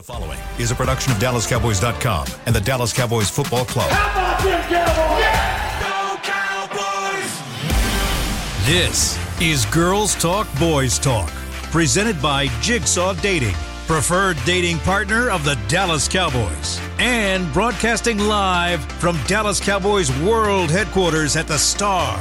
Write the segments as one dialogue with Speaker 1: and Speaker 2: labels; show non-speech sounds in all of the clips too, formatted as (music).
Speaker 1: The following is a production of DallasCowboys.com and the Dallas Cowboys Football Club.
Speaker 2: How about them Cowboys?
Speaker 1: This is Girls Talk Boys Talk, presented by Jigsaw Dating, preferred dating partner of the Dallas Cowboys, and broadcasting live from Dallas Cowboys World Headquarters at the Star.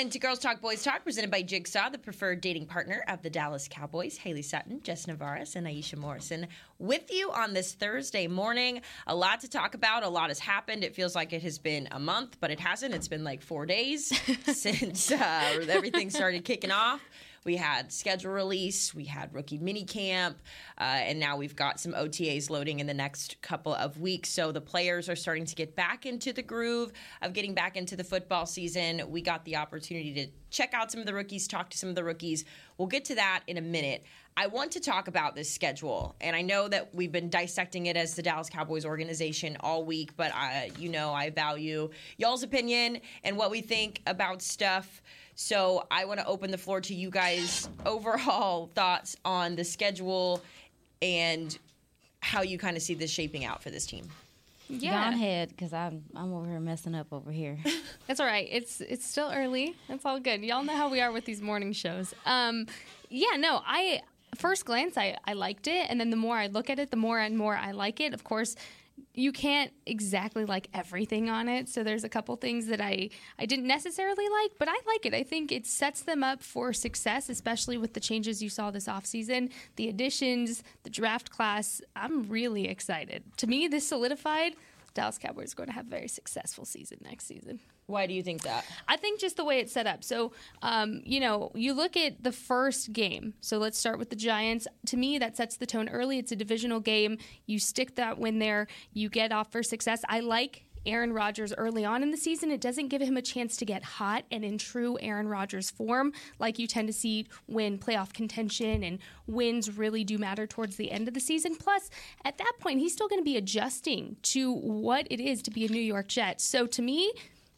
Speaker 3: Welcome into Girls Talk Boys Talk, presented by Jigsaw, the preferred dating partner of the Dallas Cowboys. Haley Sutton, Jess Navarez, and Aisha Morrison with you on this Thursday morning. A lot to talk about. A lot has happened. It feels like it has been a month, but it hasn't. It's been like four days (laughs) since uh, everything started kicking off. We had schedule release, we had rookie mini camp, uh, and now we've got some OTAs loading in the next couple of weeks. So the players are starting to get back into the groove of getting back into the football season. We got the opportunity to check out some of the rookies, talk to some of the rookies. We'll get to that in a minute. I want to talk about this schedule, and I know that we've been dissecting it as the Dallas Cowboys organization all week, but I, you know, I value y'all's opinion and what we think about stuff. So I want to open the floor to you guys' overall thoughts on the schedule and how you kind of see this shaping out for this team.
Speaker 4: Yeah. Go ahead, because I'm I'm over here messing up over here. (laughs)
Speaker 5: That's all right. It's it's still early. It's all good. Y'all know how we are with these morning shows. Um, yeah, no, I first glance I I liked it, and then the more I look at it, the more and more I like it. Of course, you can't exactly like everything on it. So there's a couple things that I I didn't necessarily like, but I like it. I think it sets them up for success, especially with the changes you saw this offseason, the additions, the draft class. I'm really excited. To me, this solidified Dallas Cowboys are going to have a very successful season next season.
Speaker 3: Why do you think that?
Speaker 5: I think just the way it's set up. So, um, you know, you look at the first game. So let's start with the Giants. To me, that sets the tone early. It's a divisional game. You stick that win there, you get off for success. I like Aaron Rodgers early on in the season. It doesn't give him a chance to get hot and in true Aaron Rodgers form, like you tend to see when playoff contention and wins really do matter towards the end of the season. Plus, at that point, he's still going to be adjusting to what it is to be a New York Jet. So to me,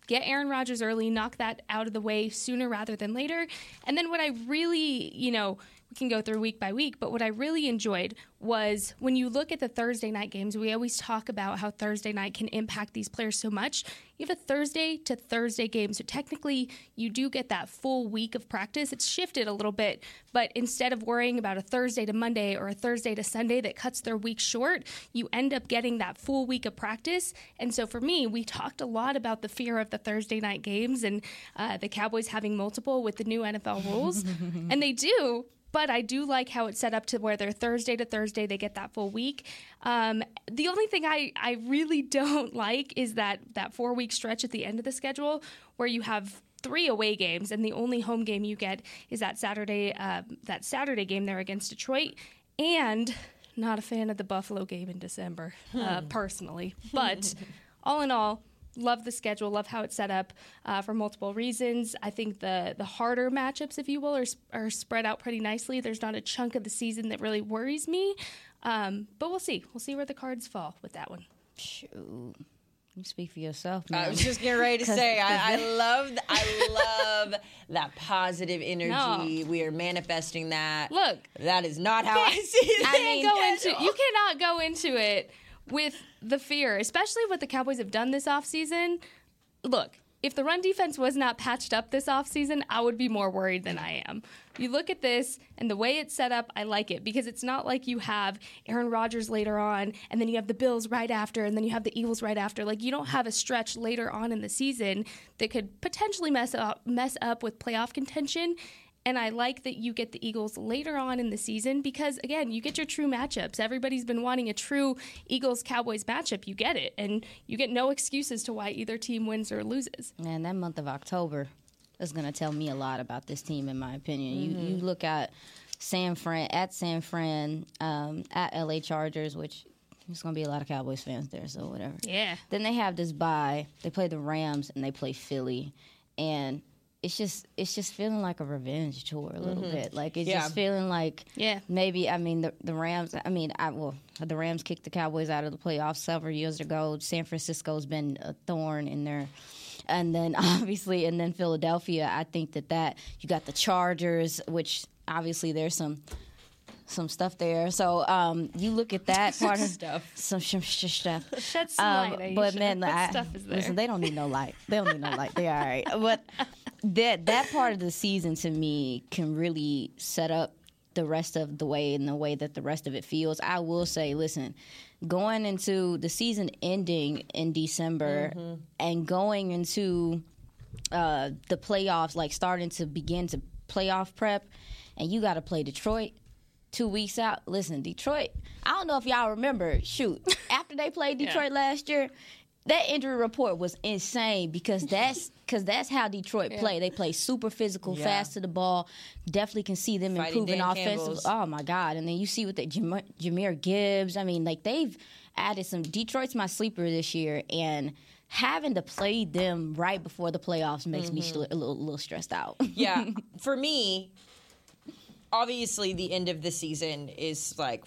Speaker 5: get Aaron Rodgers early, knock that out of the way sooner rather than later. And then what I really, you know, we can go through week by week, but what I really enjoyed was when you look at the Thursday night games, we always talk about how Thursday night can impact these players so much. You have a Thursday to Thursday game, so technically you do get that full week of practice. It's shifted a little bit, but instead of worrying about a Thursday to Monday or a Thursday to Sunday that cuts their week short, you end up getting that full week of practice. And so for me, we talked a lot about the fear of the Thursday night games and uh, the Cowboys having multiple with the new NFL rules, (laughs) and they do but I do like how it's set up to where they're Thursday to Thursday, they get that full week. Um, the only thing I, I really (laughs) don't like is that that four week stretch at the end of the schedule where you have three away games and the only home game you get is that Saturday uh, that Saturday game there against Detroit and not a fan of the Buffalo game in December uh, hmm. personally, but (laughs) all in all love the schedule, love how it's set up uh, for multiple reasons. I think the the harder matchups, if you will, are, are spread out pretty nicely. There's not a chunk of the season that really worries me, um, but we'll see. We'll see where the cards fall with that one.
Speaker 4: Shoot. You speak for yourself. Man.
Speaker 3: I was just getting ready to (laughs) say I, I (laughs) love I love that positive (laughs) energy. No. We are manifesting that.
Speaker 5: Look,
Speaker 3: that is not how I see it.
Speaker 5: I mean, go into you cannot go into it with the fear, especially what the Cowboys have done this offseason. Look, if the run defense was not patched up this offseason, I would be more worried than I am. You look at this and the way it's set up, I like it because it's not like you have Aaron Rodgers later on and then you have the Bills right after and then you have the Eagles right after. Like you don't have a stretch later on in the season that could potentially mess up mess up with playoff contention and I like that you get the Eagles later on in the season because, again, you get your true matchups. Everybody's been wanting a true Eagles Cowboys matchup. You get it. And you get no excuses to why either team wins or loses.
Speaker 4: And that month of October is going to tell me a lot about this team, in my opinion. Mm-hmm. You, you mm-hmm. look at San Fran, at San Fran, um, at LA Chargers, which there's going to be a lot of Cowboys fans there, so whatever.
Speaker 5: Yeah.
Speaker 4: Then they have this bye. They play the Rams and they play Philly. And it's just it's just feeling like a revenge tour a little mm-hmm. bit. Like it's yeah. just feeling like
Speaker 5: yeah
Speaker 4: maybe I mean the the Rams. I mean I well the Rams kicked the Cowboys out of the playoffs several years ago. San Francisco's been a thorn in their and then (laughs) obviously, and then Philadelphia. I think that that you got the Chargers, which obviously there's some some stuff there. So um, you look at that (laughs) part of
Speaker 3: Stuff.
Speaker 4: some sh- sh- stuff. (laughs)
Speaker 5: Shed some
Speaker 4: Um,
Speaker 5: light.
Speaker 4: but man, I,
Speaker 5: stuff is there?
Speaker 4: listen, they don't need no light. They don't need no light. They all right. But that that part of the season to me can really set up the rest of the way and the way that the rest of it feels. I will say, listen, going into the season ending in December
Speaker 5: Mm-hmm.
Speaker 4: and going into uh, the playoffs, like starting to begin to playoff prep, and you got to play Detroit two weeks out. Listen, Detroit. I don't know if y'all remember. Shoot, (laughs) after they played Detroit last year, that injury report was insane because that's (laughs) because that's how Detroit play. They play super physical,
Speaker 3: Yeah.
Speaker 4: fast to the ball. Definitely can see them
Speaker 3: Fighting
Speaker 4: improving offensively. Oh my god! And then you see what they Jam- Jahmyr Gibbs. I mean, like they've added some. Detroit's my sleeper this year, and having to play them right before the playoffs makes me
Speaker 3: Mm-hmm.
Speaker 4: sh- a little, a little stressed out.
Speaker 3: yeah, (laughs) for me, obviously the end of the season is like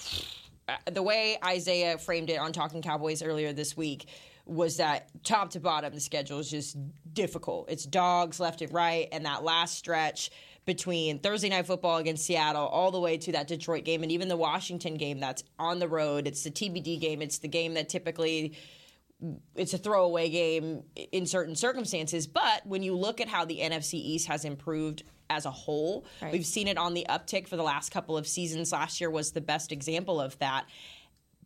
Speaker 3: (sighs) the way Isaiah framed it on Talking Cowboys earlier this week was that top to bottom the schedule is just difficult. It's dogs left and right, and that last stretch between Thursday night football against Seattle all the way to that Detroit game and even the Washington game that's on the road. It's the TBD game. It's the game that typically it's a throwaway game in certain circumstances. But when you look at how the NFC East has improved as a whole,
Speaker 4: Right.
Speaker 3: we've seen it on the uptick for the last couple of seasons. Last year was the best example of that.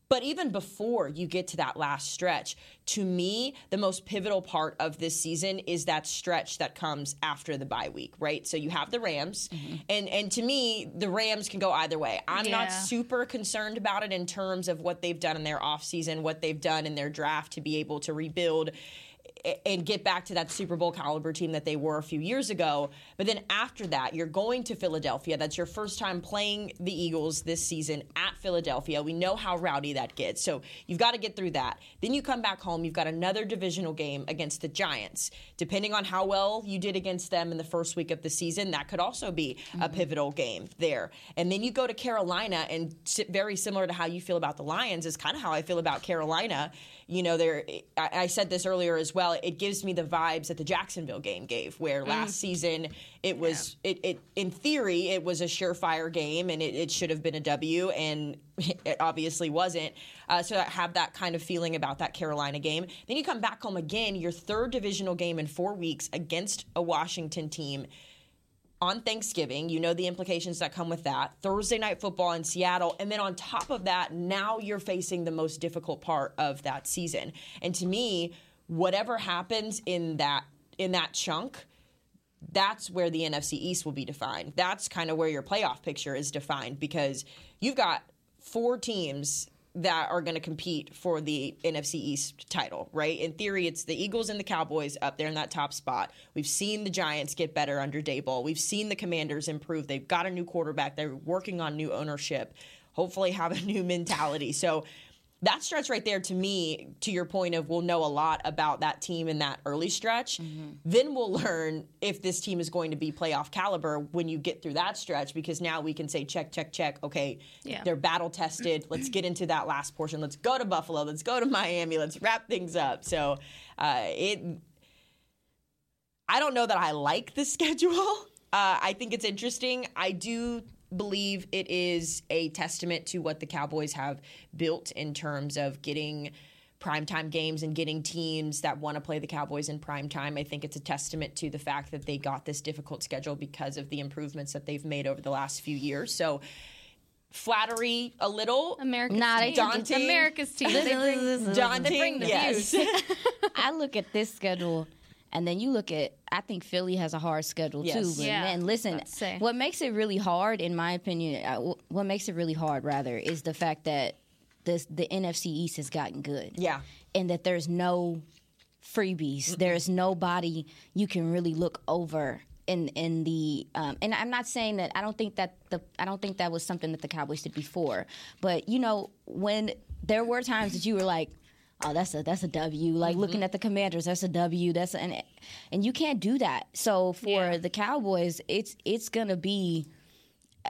Speaker 3: But even before you get to that last stretch, to me, the most pivotal part of this season is that stretch that comes after the bye week, right? So you have the Rams, mm-hmm. and and to me, the Rams can go either way. I'm not super concerned about it in terms of what they've done in their offseason, what they've done in their draft to be able to rebuild and get back to that Super Bowl caliber team that they were a few years ago. But then after that, you're going to Philadelphia. That's your first time playing the Eagles this season at Philadelphia. We know how rowdy that gets. So you've got to get through that. Then you come back home, you've got another divisional game against the Giants. Depending on how well you did against them in the first week of the season, that could also be a mm-hmm. pivotal game there. And then you go to Carolina, and very similar to how you feel about the Lions, is kind of how I feel about Carolina. You know, there. I, I said this earlier as well. It gives me the vibes that the Jacksonville game gave, where last season it was, it, it in theory, it was a surefire game, and it, it should have been a W, and (laughs) it obviously wasn't. Uh, so I have that kind of feeling about that Carolina game. Then you come back home again, your third divisional game in four weeks against a Washington team on Thanksgiving. You know the implications that come with that. Thursday night football in Seattle. And then on top of that, now you're facing the most difficult part of that season. And to me, whatever happens in that in that chunk, that's where the NFC East will be defined. That's kind of where your playoff picture is defined because you've got four teams that are going to compete for the NFC East title, right? In theory, it's the Eagles and the Cowboys up there in that top spot. We've seen the Giants get better under Daboll. We've seen the Commanders improve. They've got a new quarterback. They're working on new ownership. Hopefully, have a new mentality. So that stretch right there to me to your point of we'll know a lot about that team in that early stretch. Then we'll learn if this team is going to be playoff caliber when you get through that stretch because now we can say check check check. Okay
Speaker 5: Yeah.
Speaker 3: they're battle tested. Let's get into that last portion. Let's go to buffalo. Let's go to miami. Let's wrap things up. So uh, it I don't know that I like the (laughs) schedule. Uh, I think it's interesting. I do believe it is a testament to what the Cowboys have built in terms of getting primetime games and getting teams that want to play the Cowboys in primetime. I think it's a testament to the fact that they got this difficult schedule because of the improvements that they've made over the last few years. So flattery a little.
Speaker 5: America's
Speaker 4: Nah, they
Speaker 5: team.
Speaker 3: daunting.
Speaker 5: America's team. They (laughs) bring,
Speaker 3: daunting,
Speaker 5: they bring the
Speaker 3: yes.
Speaker 5: views. (laughs)
Speaker 4: I look at this schedule, and then you look at. I think Philly has a hard schedule
Speaker 3: Yes.
Speaker 4: too. But
Speaker 5: Yeah,
Speaker 4: man, listen,
Speaker 5: about to say.
Speaker 4: what makes it really hard, in my opinion, uh, what makes it really hard rather is the fact that this the NFC East has gotten good.
Speaker 3: Yeah.
Speaker 4: and that there's no freebies. There's nobody you can really look over in in the um, and I'm not saying that I don't think that the I don't think that was something that the Cowboys did before. But you know when there were times that you were like. Oh, that's a that's a W. Like mm-hmm. looking at the Commanders, that's a W. That's a, and and you can't do that. So for
Speaker 5: Yeah.
Speaker 4: the Cowboys, it's it's gonna be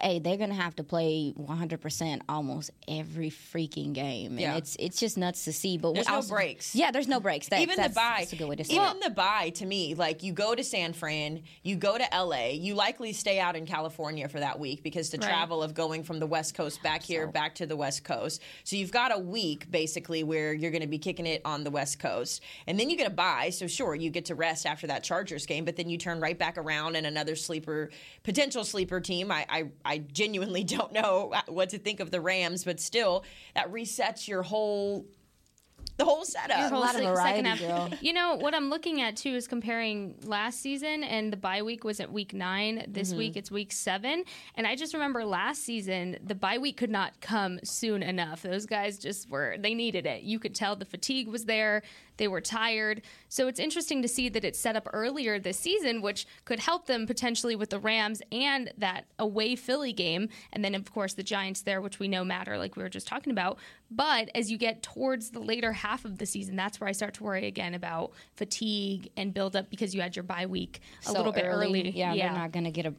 Speaker 4: hey, they're gonna have to play 100 percent almost every freaking game, and
Speaker 3: Yeah.
Speaker 4: it's it's just nuts to see. But
Speaker 3: There's no
Speaker 4: also-
Speaker 3: breaks.
Speaker 4: Yeah, there's no breaks. That,
Speaker 3: even the
Speaker 4: that's,
Speaker 3: bye,
Speaker 4: that's a good way to say
Speaker 3: even
Speaker 4: it.
Speaker 3: the bye to me, like you go to San Fran, you go to LA, you likely stay out in California for that week because the
Speaker 5: Right.
Speaker 3: travel of going from the West Coast back here, back to the West Coast. So you've got a week basically where you're going to be kicking it on the West Coast, and then you get a bye. So sure, you get to rest after that Chargers game, but then you turn right back around and another sleeper, potential sleeper team. I, I, I genuinely (laughs) don't know what to think of the Rams, but still, that resets your whole. The whole setup.
Speaker 5: Your whole
Speaker 4: lot of
Speaker 5: se- second
Speaker 4: variety,
Speaker 5: half.
Speaker 4: girl. (laughs)
Speaker 5: You know what I'm looking at too is comparing last season and the bye week was at week nine. This mm-hmm. week it's week seven, and I just remember last season the bye week could not come soon enough. Those guys just were they needed it. You could tell the fatigue was there. They were tired. So it's interesting to see that it's set up earlier this season, which could help them potentially with the Rams and that away Philly game. And then, of course, the Giants there, which we know matter, like we were just talking about. But as you get towards the later half of the season, that's where I start to worry again about fatigue and build up because you had your bye week a
Speaker 4: So
Speaker 5: little bit early.
Speaker 4: Yeah, they're not gonna get a.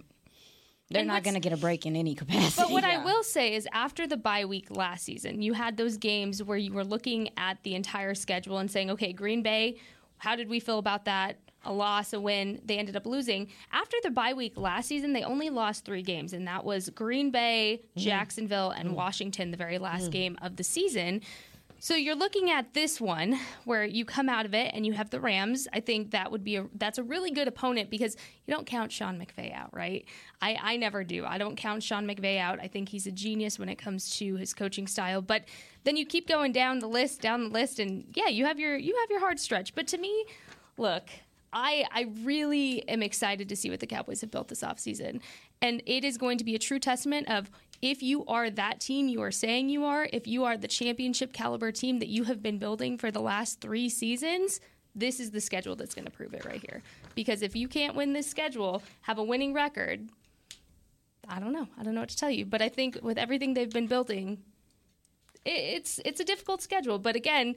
Speaker 4: They're
Speaker 5: And
Speaker 4: not gonna get a break in any capacity.
Speaker 5: But what
Speaker 3: Yeah.
Speaker 5: I will say is, after the bye week last season, you had those games where you were looking at the entire schedule and saying, okay, Green Bay, how did we feel about that? A loss, a win. They ended up losing. After the bye week last season, they only lost three games, and that was Green Bay, mm-hmm. Jacksonville, and mm-hmm. Washington, the very last mm-hmm. game of the season. So you're looking at this one where you come out of it and you have the Rams. I think that would be a that's a really good opponent because you don't count Sean McVay out, right? I, I never do. I don't count Sean McVay out. I think he's a genius when it comes to his coaching style. But then you keep going down the list, down the list, and yeah, you have your you have your hard stretch. But to me, look, I I really am excited to see what the Cowboys have built this offseason. And it is going to be a true testament of if you are that team you are saying you are, if you are the championship caliber team that you have been building for the last three seasons, this is the schedule that's going to prove it right here. Because if you can't win this schedule, have a winning record, I don't know. I don't know what to tell you. But I think with everything they've been building, it's it's a difficult schedule. But again,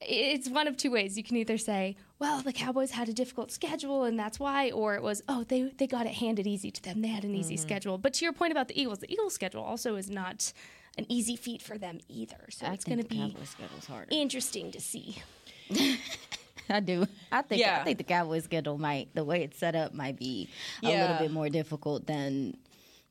Speaker 5: it's one of two ways. You can either say, well, the Cowboys had a difficult schedule and that's why, or it was, oh, they, they got it handed easy to them. They had an easy mm-hmm. schedule. But to your point about the Eagles, the Eagles' schedule also is not an easy feat for them either. So
Speaker 4: I
Speaker 5: it's going to be
Speaker 4: Cowboys schedule's harder.
Speaker 5: interesting to see. (laughs)
Speaker 4: I do. I think
Speaker 3: Yeah.
Speaker 4: I think the Cowboys schedule might the way it's set up might be a little bit more difficult than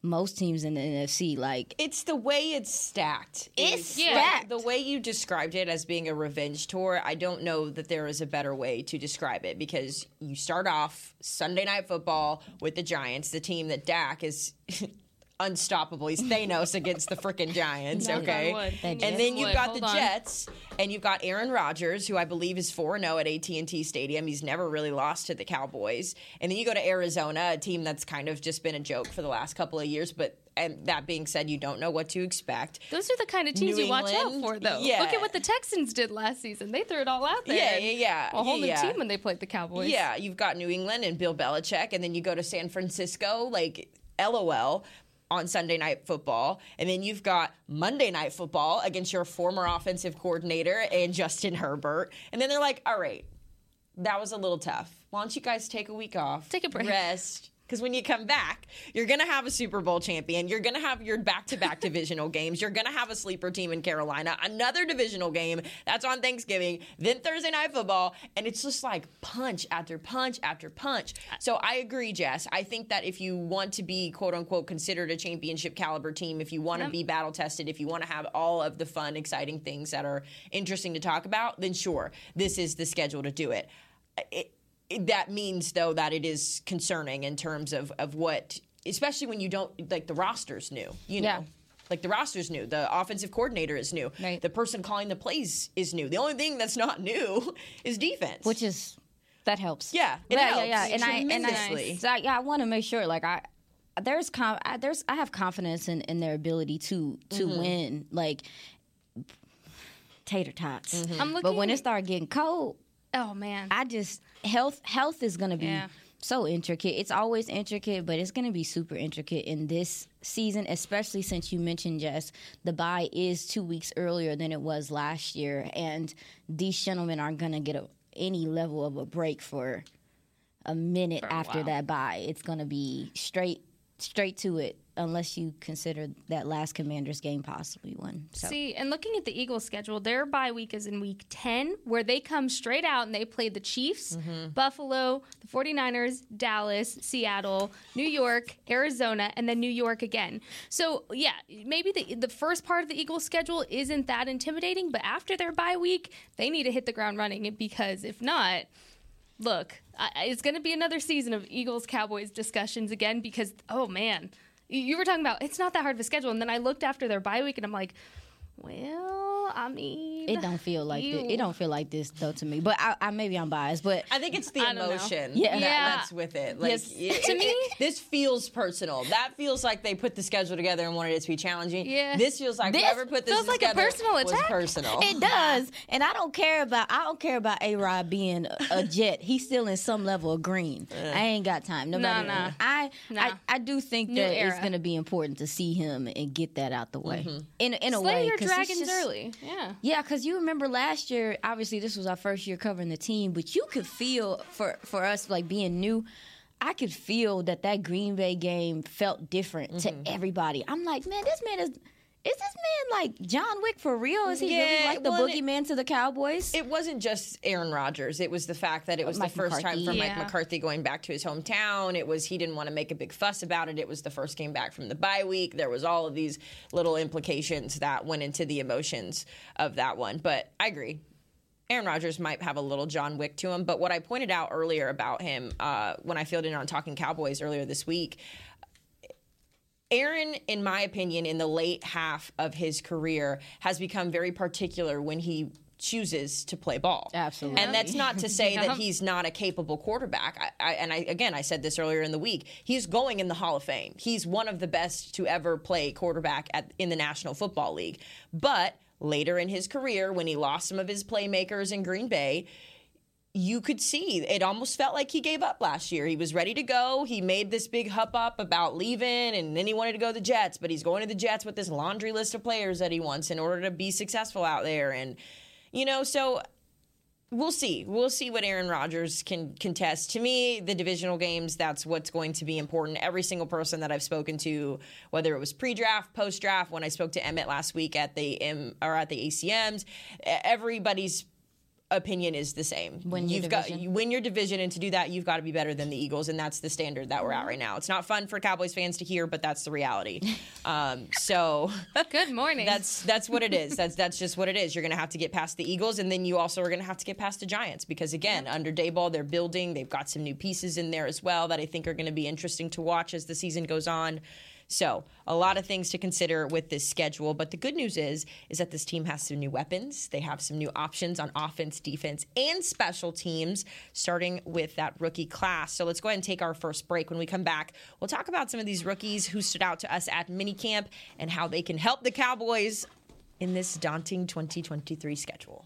Speaker 4: most teams in the NFC. Like
Speaker 3: It's the way it's stacked.
Speaker 4: It's
Speaker 3: Is-
Speaker 4: stacked.
Speaker 3: The way you described it as being a revenge tour, I don't know that there is a better way to describe it because you start off Sunday night football with the Giants, the team that Dak is (laughs) unstoppable. He's Thanos against the freaking Giants,
Speaker 5: Knock on
Speaker 3: okay?
Speaker 5: wood.
Speaker 3: And
Speaker 4: Fingers
Speaker 3: then you've
Speaker 5: wood.
Speaker 3: got
Speaker 5: Hold
Speaker 3: the
Speaker 5: on.
Speaker 3: Jets, and you've got Aaron Rodgers, who I believe is 4-0 at AT&T Stadium. He's never really lost to the Cowboys. And then you go to Arizona, a team that's kind of just been a joke for the last couple of years, but and that being said, you don't know what to expect.
Speaker 5: Those are the kind of teams
Speaker 3: New
Speaker 5: you watch out for, though.
Speaker 3: Yeah.
Speaker 5: Look at what the Texans did last season. They threw it all out there.
Speaker 3: Yeah, yeah, yeah.
Speaker 5: A whole
Speaker 3: Yeah,
Speaker 5: new
Speaker 3: yeah.
Speaker 5: team when they played the Cowboys.
Speaker 3: Yeah, you've got New England and Bill Belichick, and then you go to San Francisco, like LOL on Sunday Night Football, and then you've got Monday Night Football against your former offensive coordinator and Justin Herbert, and then they're like, "All right, that was a little tough. Why don't you guys take a week off,
Speaker 5: Take a break.
Speaker 3: rest?" Because when you come back, you're going to have a Super Bowl champion. You're going to have your back to back divisional games. You're going to have a sleeper team in Carolina, another divisional game. That's on Thanksgiving, then Thursday night football. And it's just like punch after punch after punch. So I agree, Jess. I think that if you want to be, quote unquote, considered a championship caliber team, if you want to
Speaker 5: Yep.
Speaker 3: be battle tested, if you want to have all of the fun, exciting things that are interesting to talk about, then sure, this is the schedule to do it. it that means though that it is concerning in terms of of what especially when you don't like the roster's new you know
Speaker 4: Yeah.
Speaker 3: like the roster's new the offensive coordinator is new
Speaker 4: Right.
Speaker 3: the person calling the plays is new the only thing that's not (laughs) new is defense
Speaker 4: which is that helps.
Speaker 3: Yeah, it
Speaker 4: yeah,
Speaker 3: helps
Speaker 4: yeah, yeah. And I and I,
Speaker 3: tremendously.
Speaker 4: so I, yeah, I want to make sure like I there's com- I, there's I have confidence in, in their ability to to
Speaker 3: Mm-hmm.
Speaker 4: win like tater tots.
Speaker 3: Mm-hmm.
Speaker 5: I'm looking.
Speaker 4: But when it start getting cold,
Speaker 5: oh man,
Speaker 4: I just health health is gonna be
Speaker 5: Yeah.
Speaker 4: so intricate. It's always intricate, but it's gonna be super intricate in this season, especially since you mentioned Jess, the bye is two weeks earlier than it was last year, and these gentlemen aren't gonna get a, any level of a break for a minute
Speaker 5: a
Speaker 4: after
Speaker 5: while.
Speaker 4: that bye. It's gonna be straight straight to it unless you consider that last Commanders game possibly one. So.
Speaker 5: See, and looking at the Eagles' schedule, their bye week is in week 10, where they come straight out and they play the Chiefs,
Speaker 3: Mm-hmm.
Speaker 5: Buffalo, the 49ers, Dallas, Seattle, New York, Arizona, and then New York again. So, yeah, maybe the, the first part of the Eagles' schedule isn't that intimidating, but after their bye week, they need to hit the ground running because if not, look, it's going to be another season of Eagles Cowboys discussions again because, oh man, you- were talking about it's not that hard of a schedule. And then I looked after their bye week and I'm like, well, I mean,
Speaker 4: It don't feel like
Speaker 5: you-
Speaker 4: this. It don't feel like this though to me. But I, I maybe I'm biased. But
Speaker 3: I think it's the
Speaker 5: I don't know.
Speaker 3: emotion
Speaker 4: Yeah.
Speaker 3: that,
Speaker 5: Yeah.
Speaker 3: that's with it. Like
Speaker 4: Yes.
Speaker 3: it-
Speaker 5: To
Speaker 3: it-
Speaker 5: me-
Speaker 3: it- this feels personal. That feels like they put the schedule together and wanted it to be challenging.
Speaker 5: Yeah.
Speaker 3: This feels like
Speaker 4: This
Speaker 3: whoever put this
Speaker 5: feels like a
Speaker 3: together
Speaker 5: personal
Speaker 3: was
Speaker 5: attack.
Speaker 3: personal.
Speaker 4: it does, and I don't care about. I don't care about A Rod being a, a jet. He's still in some level of green. I ain't got time. Nobody.
Speaker 5: nah.
Speaker 4: I,
Speaker 5: Nah.
Speaker 4: I I do think
Speaker 5: New
Speaker 4: that it's going to be important to see him and get that out the way. Mm-hmm. In in a
Speaker 5: slay
Speaker 4: way,
Speaker 5: your
Speaker 4: 'cause he's
Speaker 5: dragons
Speaker 4: just-
Speaker 5: early. Yeah.
Speaker 4: Yeah, because you remember last year. Obviously, this was our first year covering the team, but you could feel for for us like being new. I could feel that that Green Bay game felt different to mm-hmm. everybody. I'm like, man, this man is. Is this man like John Wick for real? Is he
Speaker 3: Yeah,
Speaker 4: really like the
Speaker 3: well, and it-
Speaker 4: boogeyman to the Cowboys?
Speaker 3: it wasn't just Aaron Rodgers. It was the fact that it was
Speaker 4: Mike
Speaker 3: the first
Speaker 4: McCarthy.
Speaker 3: time for
Speaker 5: Yeah.
Speaker 3: Mike McCarthy going back to his hometown. It was he didn't want to make a big fuss about it. It was the first game back from the bye week. There was all of these little implications that went into the emotions of that one. But I agree. Aaron Rodgers might have a little John Wick to him, but what I pointed out earlier about him uh, when I filled in on Talking Cowboys earlier this week, Aaron, in my opinion, in the late half of his career, has become very particular when he chooses to play ball.
Speaker 4: Absolutely.
Speaker 3: And that's not to (laughs) say
Speaker 5: Yeah.
Speaker 3: that he's not a capable quarterback. I, I, and I, again, I said this earlier in the week. He's going in the Hall of Fame. He's one of the best to ever play quarterback at, in the National Football League. But later in his career, when he lost some of his playmakers in Green Bay, you could see it almost felt like he gave up last year. He was ready to go. He made this big hup up about leaving, and then he wanted to go to the Jets. But he's going to the Jets with this laundry list of players that he wants in order to be successful out there. And you know, so we'll see. We'll see what Aaron Rodgers can contest. To me, the divisional games, that's what's going to be important. Every single person that I've spoken to, whether it was pre-draft, post-draft, when I spoke to Emmett last week at the M or at the ACMs, everybody's opinion is the same.
Speaker 4: Win your
Speaker 3: you've got
Speaker 4: division.
Speaker 3: you win your division, and to do that, you've got to be better than the Eagles, and that's the standard that we're at right now. It's not fun for Cowboys fans to hear, but that's the reality. (laughs) um, so (laughs)
Speaker 5: Good morning.
Speaker 3: that's that's what it is. That's that's just what it is. You're going to have to get past the Eagles, and then you also are going to have to get past the Giants because again, under Daboll, they're building. They've got some new pieces in there as well that I think are going to be interesting to watch as the season goes on. So a lot of things to consider with this schedule. But the good news is is that this team has some new weapons. They have some new options on offense, defense, and special teams, starting with that rookie class. So let's go ahead and take our first break. When we come back, we'll talk about some of these rookies who stood out to us at minicamp and how they can help the Cowboys in this daunting 2023 schedule.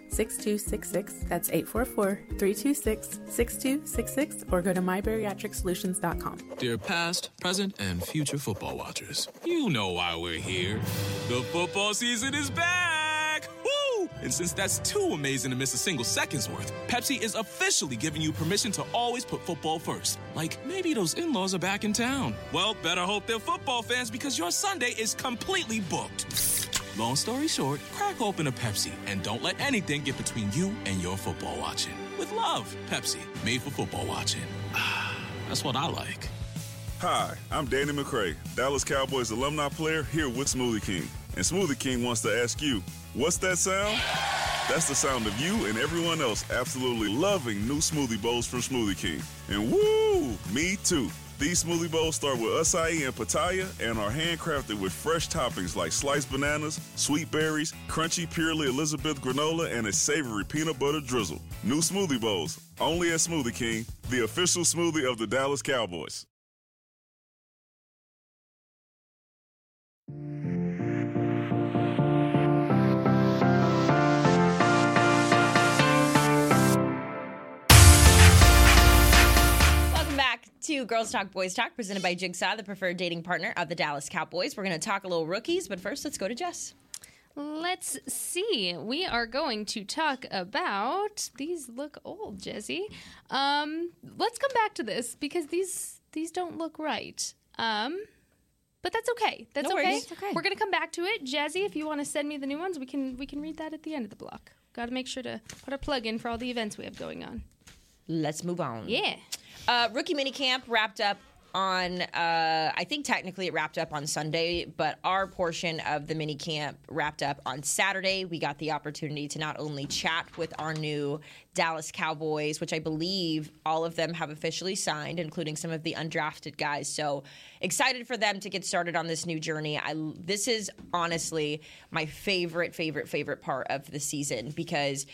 Speaker 6: 6266. That's 844 326 6266 or go to mybariatricsolutions.com.
Speaker 7: Dear past, present, and future football watchers, you know why we're here. The football season is back! Woo! And since that's too amazing to miss a single second's worth, Pepsi is officially giving you permission to always put football first. Like maybe those in laws are back in town. Well, better hope they're football fans because your Sunday is completely booked. Long story short, crack open a Pepsi and don't let anything get between you and your football watching. With love, Pepsi, made for football watching. (sighs) That's what I like.
Speaker 8: Hi, I'm Danny McCray, Dallas Cowboys alumni player here with Smoothie King. And Smoothie King wants to ask you, What's that sound? That's the sound of you and everyone else absolutely loving new smoothie bowls from Smoothie King. And woo, me too. These smoothie bowls start with acai and pitaya and are handcrafted with fresh toppings like sliced bananas, sweet berries, crunchy purely Elizabeth granola, and a savory peanut butter drizzle. New smoothie bowls, only at Smoothie King, the official smoothie of the Dallas Cowboys.
Speaker 3: To Girls Talk Boys Talk, presented by Jigsaw, the preferred dating partner of the Dallas Cowboys. We're going to talk a little rookies, but first, let's go to Jess.
Speaker 5: Let's see. We are going to talk about these look old, Jesse. Um, let's come back to this because these these don't look right. Um, but that's okay. That's
Speaker 3: No
Speaker 5: okay.
Speaker 4: okay.
Speaker 5: We're gonna come back to it, Jazzy. If you want to send me the new ones, we can we can read that at the end of the block. Got to make sure to put a plug in for all the events we have going on.
Speaker 3: Let's move on.
Speaker 5: Yeah.
Speaker 3: Uh, rookie minicamp wrapped up on, uh, I think technically it wrapped up on Sunday, but our portion of the mini camp wrapped up on Saturday. We got the opportunity to not only chat with our new Dallas Cowboys, which I believe all of them have officially signed, including some of the undrafted guys. So excited for them to get started on this new journey. I, this is honestly my favorite, favorite, favorite part of the season because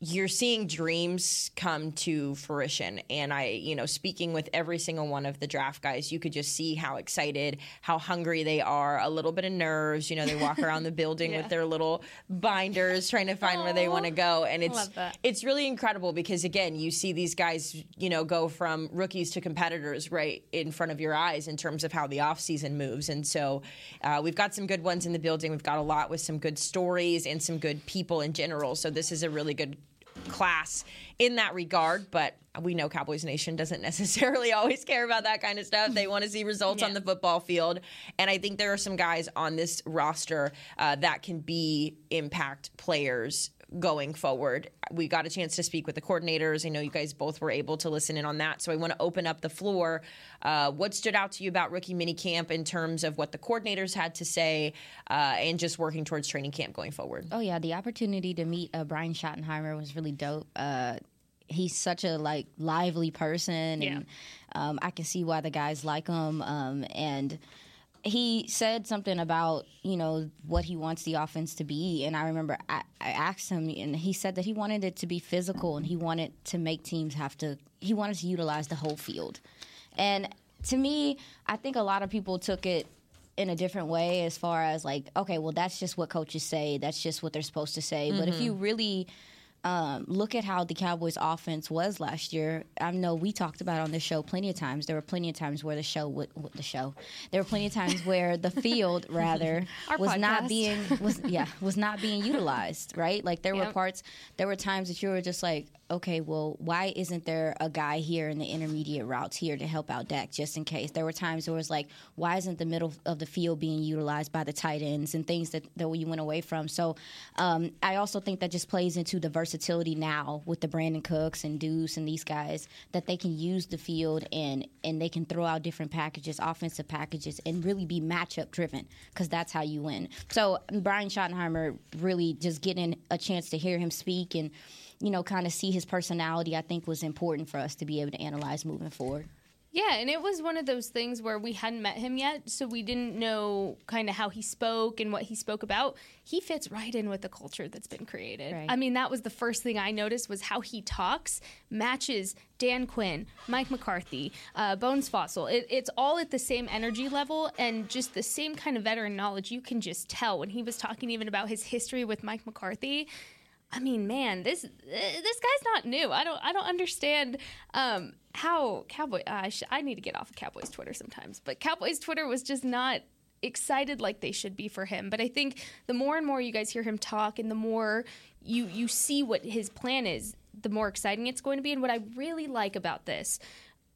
Speaker 3: you're seeing dreams come to fruition. And i you know speaking with every single one of the draft guys you could just see how excited how hungry they are a little bit of nerves you know they walk around the (laughs) building with their little binders trying to find where they want to go. And it's it's really incredible because again you see these guys you know go from rookies to competitors right in front of your eyes in terms of how the offseason moves. And so uh, we've got some good ones in the building. We've got a lot with some good stories and some good people in general. So this is a really good class in that regard but we know cowboys nation doesn't (laughs) necessarily always care about that kind of stuff. They want to see results on the football field and i think there are some guys on this roster uh, that can be impact players going forward. We got a chance to speak with the coordinators. I know you guys both were able to listen in on that. So I want to open up the floor. Uh, what stood out to you about rookie minicamp in terms of what the coordinators had to say uh, and just working towards training camp going forward?
Speaker 4: Oh yeah, the opportunity to meet uh, Brian Schottenheimer was really dope. Uh, he's such a like lively person,
Speaker 5: Yeah.
Speaker 4: and um, I can see why the guys like him. Um, and he said something about you know what he wants the offense to be, and I remember I, I asked him, and he said that he wanted it to be physical, and he wanted to make teams have to. He wanted to utilize the whole field, and to me, I think a lot of people took it in a different way as far as like, okay, well, that's just what coaches say. That's just what they're supposed to say. But if mm-hmm. you really um, look at how the Cowboys' offense was last year. I know we talked about it on the show plenty of times. There were plenty of times where the show, would, the show, there were plenty of times where the field (laughs) rather was not being was yeah was not being utilized. Right, like there were parts, there were times that you were just like, okay, well, why isn't there a guy here in the intermediate routes here to help out Dak just in case? There were times where it was like, why isn't the middle of the field being utilized by the tight ends and things that, that we went away from? So um, I also think that just plays into the versatility now with the Brandin Cooks and Deuce and these guys that they can use the field and, and they can throw out different packages, offensive packages, and really be matchup driven because that's how you win. So Brian Schottenheimer really just getting a chance to hear him speak and you know, kind of see his personality, I think was important for us to be able to analyze moving forward.
Speaker 5: Yeah, and it was one of those things where we hadn't met him yet, so we didn't know kind of how he spoke and what he spoke about. He fits right in with the culture that's been created.
Speaker 4: Right.
Speaker 5: I mean, that was the first thing I noticed was how he talks matches Dan Quinn, Mike McCarthy, uh, Bones Fassel. It, it's all at the same energy level and just the same kind of veteran knowledge. You can just tell when he was talking even about his history with Mike McCarthy. I mean, man, this uh, this guy's not new. I don't I don't understand um, how Cowboy. Uh, I sh- I need to get off of Cowboys Twitter sometimes, but Cowboys Twitter was just not excited like they should be for him. But I think the more and more you guys hear him talk, and the more you you see what his plan is, the more exciting it's going to be. And what I really like about this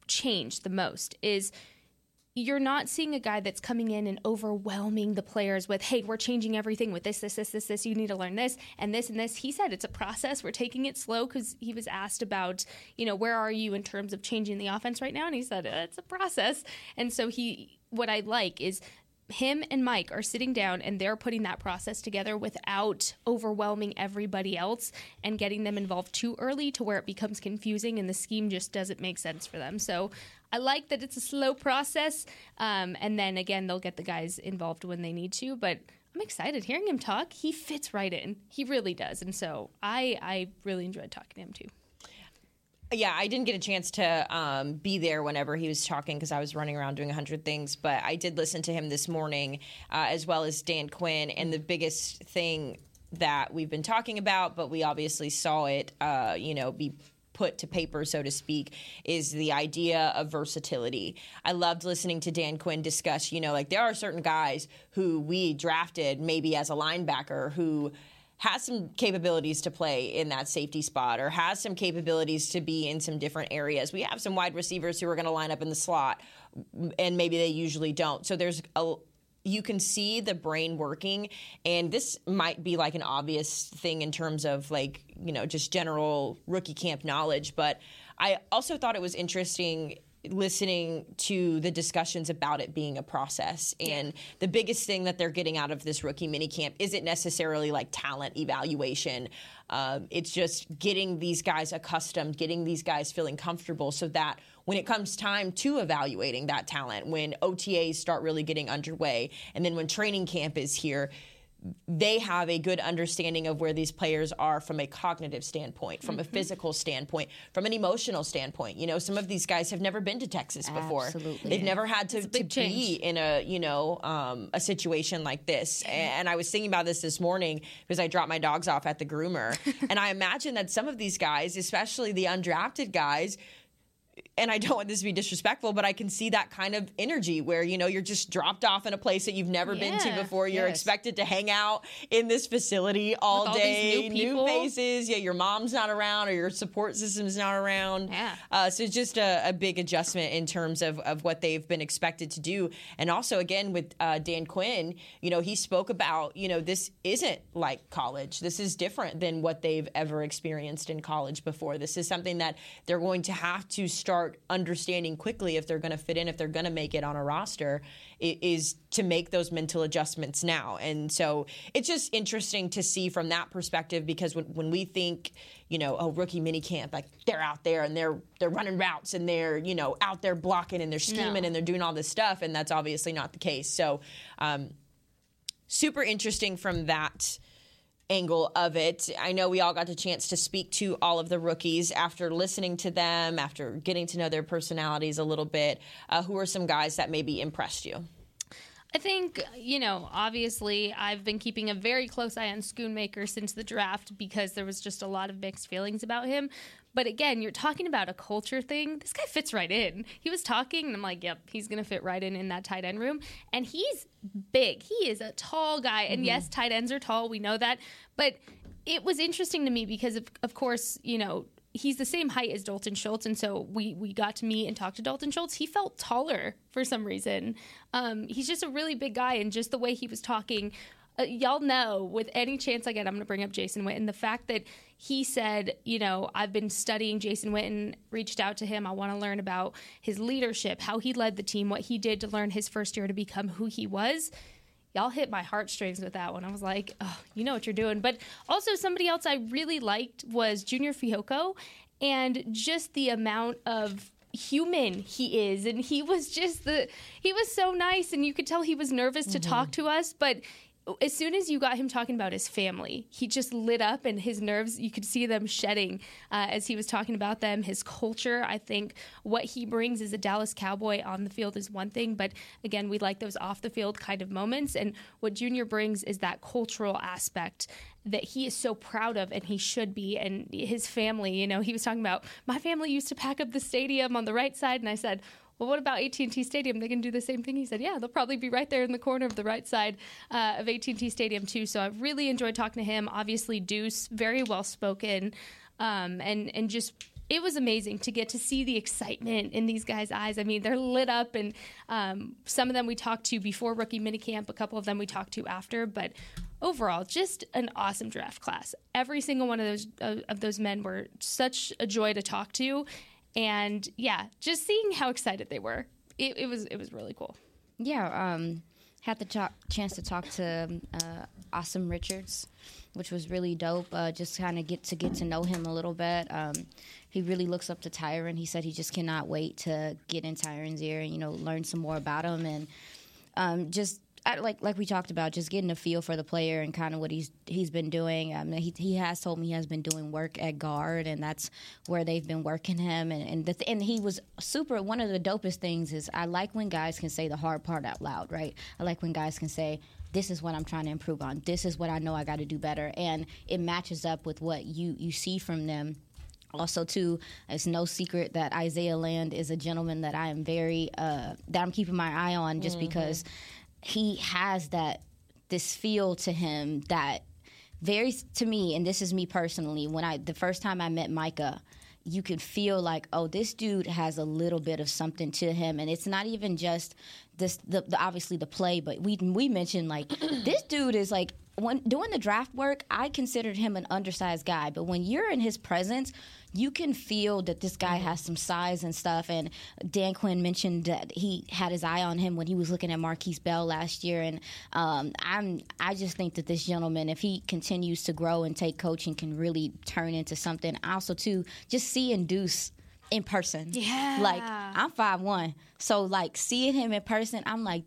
Speaker 5: change the most is you're not seeing a guy that's coming in and overwhelming the players with, hey, we're changing everything with this, this, this, this, this. You need to learn this and this and this. He said it's a process. We're taking it slow because he was asked about, you know, where are you in terms of changing the offense right now? And he said, it's a process. And so he, what I like is him and Mike are sitting down and they're putting that process together without overwhelming everybody else and getting them involved too early to where it becomes confusing and the scheme just doesn't make sense for them. So I like that it's a slow process. Um, and then again, they'll get the guys involved when they need to. But I'm excited hearing him talk. He fits right in. He really does. And so I, I really enjoyed talking to him too.
Speaker 3: Yeah, I didn't get a chance to um, be there whenever he was talking because I was running around doing 100 things. But I did listen to him this morning, uh, as well as Dan Quinn. And the biggest thing that we've been talking about, but we obviously saw it, uh, you know, be put to paper, so to speak, is the idea of versatility. I loved listening to Dan Quinn discuss, you know, like there are certain guys who we drafted maybe as a linebacker who has some capabilities to play in that safety spot or has some capabilities to be in some different areas. We have some wide receivers who are going to line up in the slot and maybe they usually don't. So there's a you can see the brain working and this might be like an obvious thing in terms of like you know just general rookie camp knowledge but i also thought it was interesting listening to the discussions about it being a process and the biggest thing that they're getting out of this rookie minicamp isn't necessarily like talent evaluation. Um, it's just getting these guys accustomed getting these guys feeling comfortable so that when it comes time to evaluating that talent when otas start really getting underway and then when training camp is here they have a good understanding of where these players are from a cognitive standpoint, from mm-hmm. a physical standpoint, from an emotional standpoint. You know, some of these guys have never been to Texas before.
Speaker 4: Absolutely.
Speaker 3: They've never had to, to be in a, you know, um, a situation like this. And I was thinking about this this morning because I dropped my dogs off at the groomer. (laughs) and I imagine that some of these guys, especially the undrafted guys, and I don't want this to be disrespectful, but I can see that kind of energy where you know you're just dropped off in a place that you've never yeah, been to before. You're yes. expected to hang out in this facility all
Speaker 5: With
Speaker 3: day,
Speaker 5: all new,
Speaker 3: new, faces. Yeah, your mom's not around or your support system's not around.
Speaker 5: Yeah.
Speaker 3: Uh, so it's just a, a, big adjustment in terms of of what they've been expected to do, and also again with uh, Dan Quinn, you know, he spoke about you know this isn't like college. This is different than what they've ever experienced in college before. This is something that they're going to have to start start understanding quickly if they're going to fit in, if they're going to make it on a roster, is to make those mental adjustments now. And so it's just interesting to see from that perspective because when, when we think, you know, oh, rookie mini camp, like they're out there and they're they're running routes and they're you know out there blocking and they're scheming no. and they're doing all this stuff, and that's obviously not the case. So. Um, super interesting from that angle of it. I know we all got the chance to speak to all of the rookies after listening to them, after getting to know their personalities a little bit. Uh, who are some guys that maybe impressed you?
Speaker 5: I think, you know, obviously I've been keeping a very close eye on Schoonmaker since the draft because there was just a lot of mixed feelings about him. But again, you're talking about a culture thing. This guy fits right in. He was talking, and I'm like, yep, he's going to fit right in in that tight end room. And he's big. He is a tall guy. And mm-hmm. yes, tight ends are tall. We know that. But it was interesting to me because, of, of course, you know, he's the same height as Dalton Schultz, and so we we got to meet and talk to Dalton Schultz. He felt taller for some reason. Um, he's just a really big guy, and just the way he was talking uh, y'all know with any chance I get, I'm going to bring up Jason Witten. The fact that he said, you know, I've been studying Jason Witten, reached out to him. I want to learn about his leadership, how he led the team, what he did to learn his first year to become who he was. Y'all hit my heartstrings with that one. I was like, oh, you know what you're doing. But also, somebody else I really liked was Junior Fehoko, and just the amount of human he is and he was just the he was so nice and you could tell he was nervous to mm-hmm. talk to us but as soon as you got him talking about his family, he just lit up and his nerves, you could see them shedding uh, as he was talking about them. His culture, I think what he brings as a Dallas Cowboy on the field is one thing, but again, we like those off the field kind of moments. And what Junior brings is that cultural aspect that he is so proud of and he should be and his family you know he was talking about my family used to pack up the stadium on the right side and i said well, what about AT&T Stadium? They can do the same thing. He said, yeah, they'll probably be right there in the corner of the right side uh, of AT&T Stadium too. So I really enjoyed talking to him. Obviously, Deuce, very well spoken, um, and and just it was amazing to get to see the excitement in these guys' eyes. I mean, they're lit up, and um, some of them we talked to before rookie minicamp, a couple of them we talked to after, but overall, just an awesome draft class. Every single one of those uh, of those men were such a joy to talk to, and yeah, just seeing how excited they were, it, it was it was really cool.
Speaker 4: Yeah, um, had the ch- chance to talk to uh, Asim Richards, which was really dope. Uh, just kind of get to get to know him a little bit. Um, he really looks up to Tyron. He said he just cannot wait to get in Tyron's ear and you know learn some more about him and um, just I, like like we talked about, just getting a feel for the player and kind of what he's he's been doing. Um, he he has told me he has been doing work at guard, and that's where they've been working him. And and, the th- and he was super. One of the dopest things is I like when guys can say the hard part out loud, right? I like when guys can say. This is what I'm trying to improve on. This is what I know I got to do better, and it matches up with what you you see from them also too it's no secret that isaiah land is a gentleman that i am very uh, that i'm keeping my eye on just because he has that this feel to him that very to me and this is me personally when i the first time i met micah you could feel like oh this dude has a little bit of something to him. And it's not even just this the, the obviously the play but we we mentioned like (clears throat) this dude is like when doing the draft work i considered him an undersized guy but when you're in his presence you can feel that this guy has some size and stuff. And Dan Quinn mentioned that he had his eye on him when he was looking at Markquese Bell last year. And um, I'm I just think that this gentleman, if he continues to grow and take coaching, can really turn into something. Also, too, just seeing Deuce in person.
Speaker 5: Yeah.
Speaker 4: Like I'm five one, so like seeing him in person, I'm like.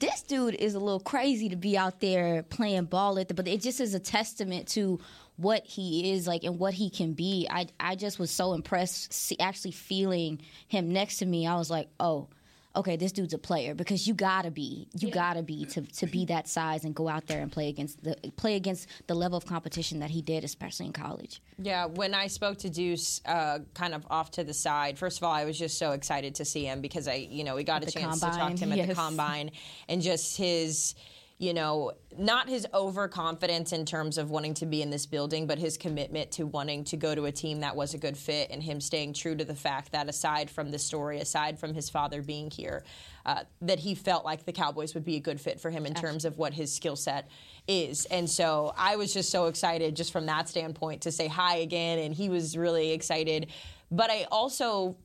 Speaker 4: This dude is a little crazy to be out there playing ball at the, but it just is a testament to what he is like and what he can be. I I just was so impressed see, actually feeling him next to me. I was like, "Oh, okay, this dude's a player because you got to be. You got to be to to be that size and go out there and play against the play against the level of competition that he did especially in college."
Speaker 3: Yeah, when I spoke to Deuce, uh, kind of off to the side. First of all, I was just so excited to see him because I, you know, we got
Speaker 4: At
Speaker 3: a chance to talk to him at the combine, and just his, you know, not his overconfidence in terms of wanting to be in this building, but his commitment to wanting to go to a team that was a good fit, and him staying true to the fact that aside from the story, aside from his father being here, uh, that he felt like the Cowboys would be a good fit for him in terms of what his skill set is. And so I was just so excited, just from that standpoint, to say hi again, and he was really excited. But I also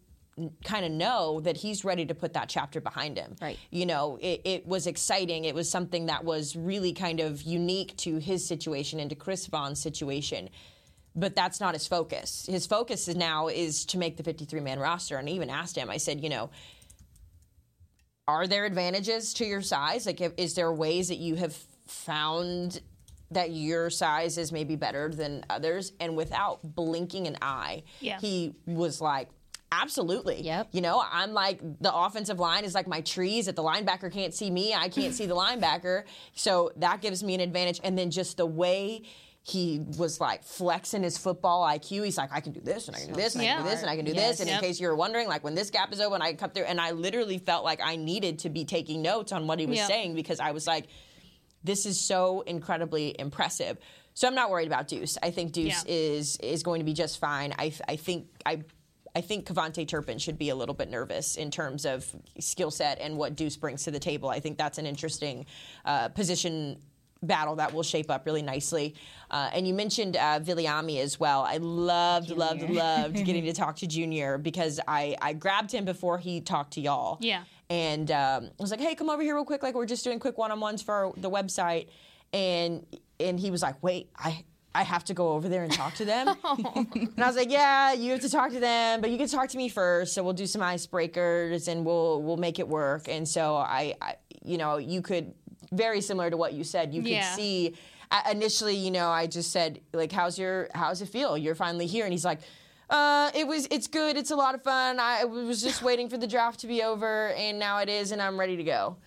Speaker 3: kind of know that he's ready to put that chapter behind him.
Speaker 4: Right.
Speaker 3: You know, it, it was exciting. It was something that was really kind of unique to his situation and to Chris Vaughn's situation. But that's not his focus. His focus is now is to make the 53 man roster. And I even asked him, I said, you know, are there advantages to your size? Like, if, is there ways that you have found that your size is maybe better than others? And without blinking an eye,
Speaker 5: Yeah.
Speaker 3: he was like, absolutely.
Speaker 4: Yep.
Speaker 3: You know, I'm like, the offensive line is like my trees. If the linebacker can't see me, I can't see the linebacker. So that gives me an advantage. And then just the way he was like flexing his football IQ. He's like, I can do this and I can do this and I can do this and I can do
Speaker 4: Yes.
Speaker 3: this. And
Speaker 5: Yep.
Speaker 3: in case you were wondering, like when this gap is open, I can cut through. And I literally felt like I needed to be taking notes on what he was
Speaker 5: Yep.
Speaker 3: saying because I was like, this is so incredibly impressive. So I'm not worried about Deuce. I think Deuce
Speaker 5: Yeah.
Speaker 3: is is going to be just fine. I, I think I I think KaVontae Turpin should be a little bit nervous in terms of skill set and what Deuce brings to the table. I think that's an interesting uh, position battle that will shape up really nicely. Uh, and you mentioned uh, Viliami as well. I loved, loved, loved (laughs) getting to talk to Junior because I, I grabbed him before he talked to y'all.
Speaker 5: Yeah.
Speaker 3: And um, I was like, hey, come over here real quick. Like, we're just doing quick one on ones for our, the website. And and he was like, wait, I. I have to go over there and talk to them. (laughs) (laughs) and I was like, "Yeah, you have to talk to them, but you can talk to me first. So we'll do some icebreakers and we'll we'll make it work." And so I, I you know, you could very similar to what you said. You could
Speaker 5: Yeah.
Speaker 3: see uh, initially, you know, I just said like, "How's your How's it feel? You're finally here." And he's like. Uh, it was. It's good. It's a lot of fun. I was just waiting for the draft to be over, and now it is, and I'm ready to go.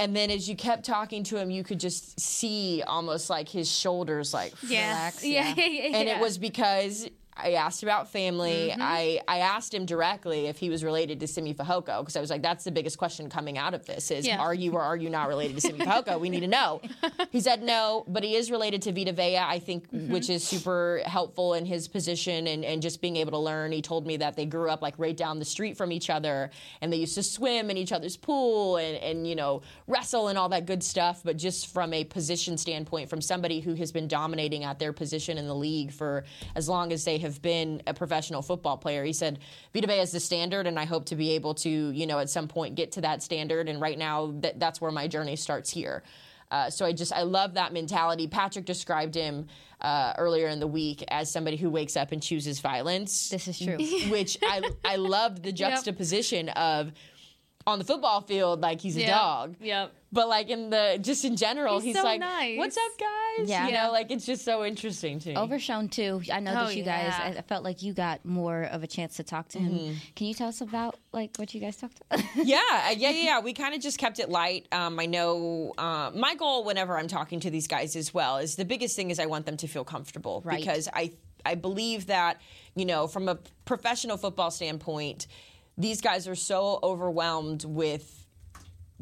Speaker 3: And then as you kept talking to him, you could just see almost like his shoulders like
Speaker 5: Yeah.
Speaker 4: Relax,
Speaker 5: yeah.
Speaker 4: yeah.
Speaker 5: Yeah. Yeah.
Speaker 3: and it was because I asked about family.
Speaker 5: Mm-hmm.
Speaker 3: I, I asked him directly if he was related to Simi Fehoko because I was like, that's the biggest question coming out of this is
Speaker 5: Yeah.
Speaker 3: are you or are you not related to Simi Fehoko? We need to know. (laughs) He said no, but he is related to Vita Vea, I think,
Speaker 5: Mm-hmm.
Speaker 3: which is super helpful in his position and, and just being able to learn. He told me that they grew up like right down the street from each other and they used to swim in each other's pool and, and you know, wrestle and all that good stuff. But just from a position standpoint, from somebody who has been dominating at their position in the league for as long as they have have been a professional football player. He said, Vita Vea is the standard, and I hope to be able to, you know, at some point get to that standard. And right now, that, that's where my journey starts here. Uh, so I just I love that mentality. Patrick described him uh, earlier in the week as somebody who wakes up and chooses violence.
Speaker 4: This is true. (laughs)
Speaker 3: Which I I loved the (laughs) juxtaposition of on the football field like he's a
Speaker 5: Yep.
Speaker 3: dog.
Speaker 5: Yep.
Speaker 3: But like in the just in general,
Speaker 5: He's
Speaker 3: he's,
Speaker 5: so
Speaker 3: like,
Speaker 5: nice.
Speaker 3: "What's up, guys?"
Speaker 4: Yeah.
Speaker 3: you know, like it's just so interesting to me.
Speaker 4: Overshown too. I know
Speaker 5: Oh,
Speaker 4: that you guys.
Speaker 5: yeah.
Speaker 4: I I felt like you got more of a chance to talk to him.
Speaker 3: Mm-hmm.
Speaker 4: Can you tell us about like what you guys talked about? (laughs)
Speaker 3: yeah, uh, yeah, yeah, yeah. We kind of just kept it light. Um, I know uh, my goal whenever I'm talking to these guys as well is the biggest thing is I want them to feel comfortable
Speaker 4: Right.
Speaker 3: because I I believe that you know from a professional football standpoint, these guys are so overwhelmed with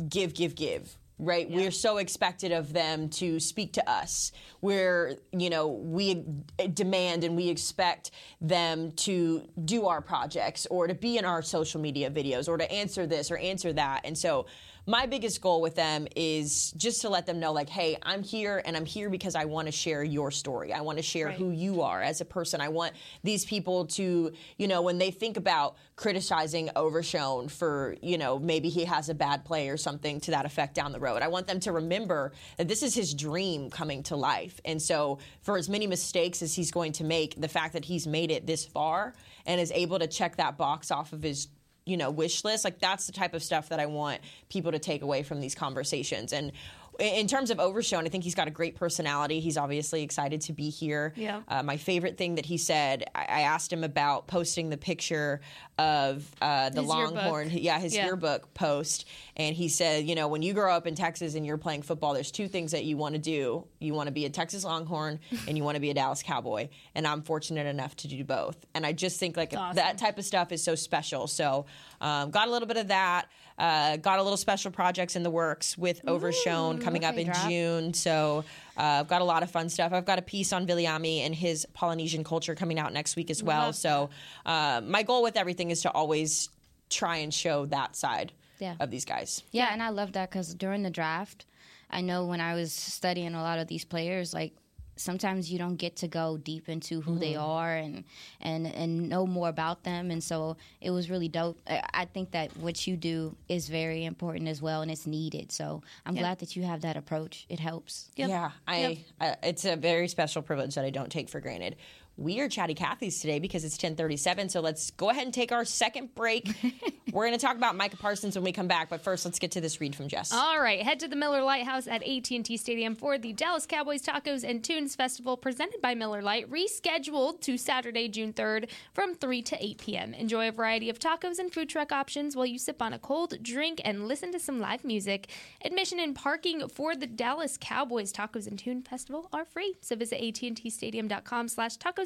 Speaker 3: give, give, give. Right, we're so expected of them to speak to us. We're, you know, we demand and we expect them to do our projects or to be in our social media videos or to answer this or answer that. And so, my biggest goal with them is just to let them know, like, hey, I'm here and I'm here because I want to share your story. I want to share who you are as a person. I want these people to, you know, when they think about criticizing Overshown for, you know, maybe he has a bad play or something to that effect down the road. I want them to remember that this is his dream coming to life. And so, for as many mistakes as he's going to make, the fact that he's made it this far and is able to check that box off of his you know wish list like that's the type of stuff that i want people to take away from these conversations. And in terms of Overshown, I think he's got a great personality. He's obviously excited to be here.
Speaker 5: Yeah.
Speaker 3: Uh, my favorite thing that he said, I, I asked him about posting the picture of uh, the
Speaker 5: His yearbook.
Speaker 3: Longhorn, yeah, his
Speaker 5: Yeah.
Speaker 3: yearbook post, and he said, you know, when you grow up in Texas and you're playing football, there's two things that you want to do. You want to be a Texas Longhorn, (laughs) and you want to be a Dallas Cowboy. And I'm fortunate enough to do both. And I just think like
Speaker 5: awesome.
Speaker 3: that type of stuff is so special. So um, got a little bit of that. Uh, got a little special projects in the works with Overshown coming up in
Speaker 4: drop.
Speaker 3: June. So uh, I've got a lot of fun stuff. I've got a piece on Viliami and his Polynesian culture coming out next week as well. So uh, my goal with everything is to always try and show that side
Speaker 4: Yeah.
Speaker 3: of these guys.
Speaker 4: Yeah, and I love that because during the draft, I know when I was studying a lot of these players, like sometimes you don't get to go deep into who they mm-hmm. are and and and know more about them, and so it was really dope. I I think that what you do is very important as well, and it's needed. So I'm glad that you have that approach. It helps.
Speaker 3: Yeah, I, I it's a very special privilege that I don't take for granted. We are chatty Cathy's today because it's 1037. So let's go ahead and take our second break. (laughs) We're going to talk about Micah Parsons when we come back. But first, let's get to this read from Jess.
Speaker 5: All right, head to the Miller Lite House at AT&T Stadium for the Dallas Cowboys Tacos and Tunes Festival presented by Miller Lite, rescheduled to Saturday, June 3rd from 3 to 8 p.m. Enjoy a variety of tacos and food truck options while you sip on a cold drink and listen to some live music. Admission and parking for the Dallas Cowboys Tacos and Tune Festival are free. So visit AT&Tstadium.com slash tacos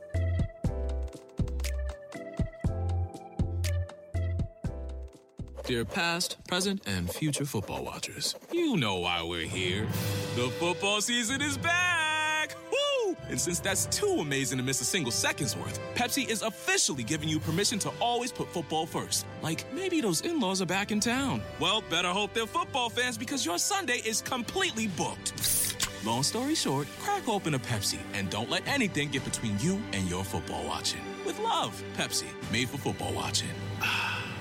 Speaker 7: Dear past, present, and future football watchers, you know why we're here. The football season is back! Woo! And since that's too amazing to miss a single second's worth, Pepsi is officially giving you permission to always put football first. Like maybe those in laws are back in town. Well, better hope they're football fans because your Sunday is completely booked. Long story short, crack open a Pepsi and don't let anything get between you and your football watching. With love, Pepsi, made for football watching.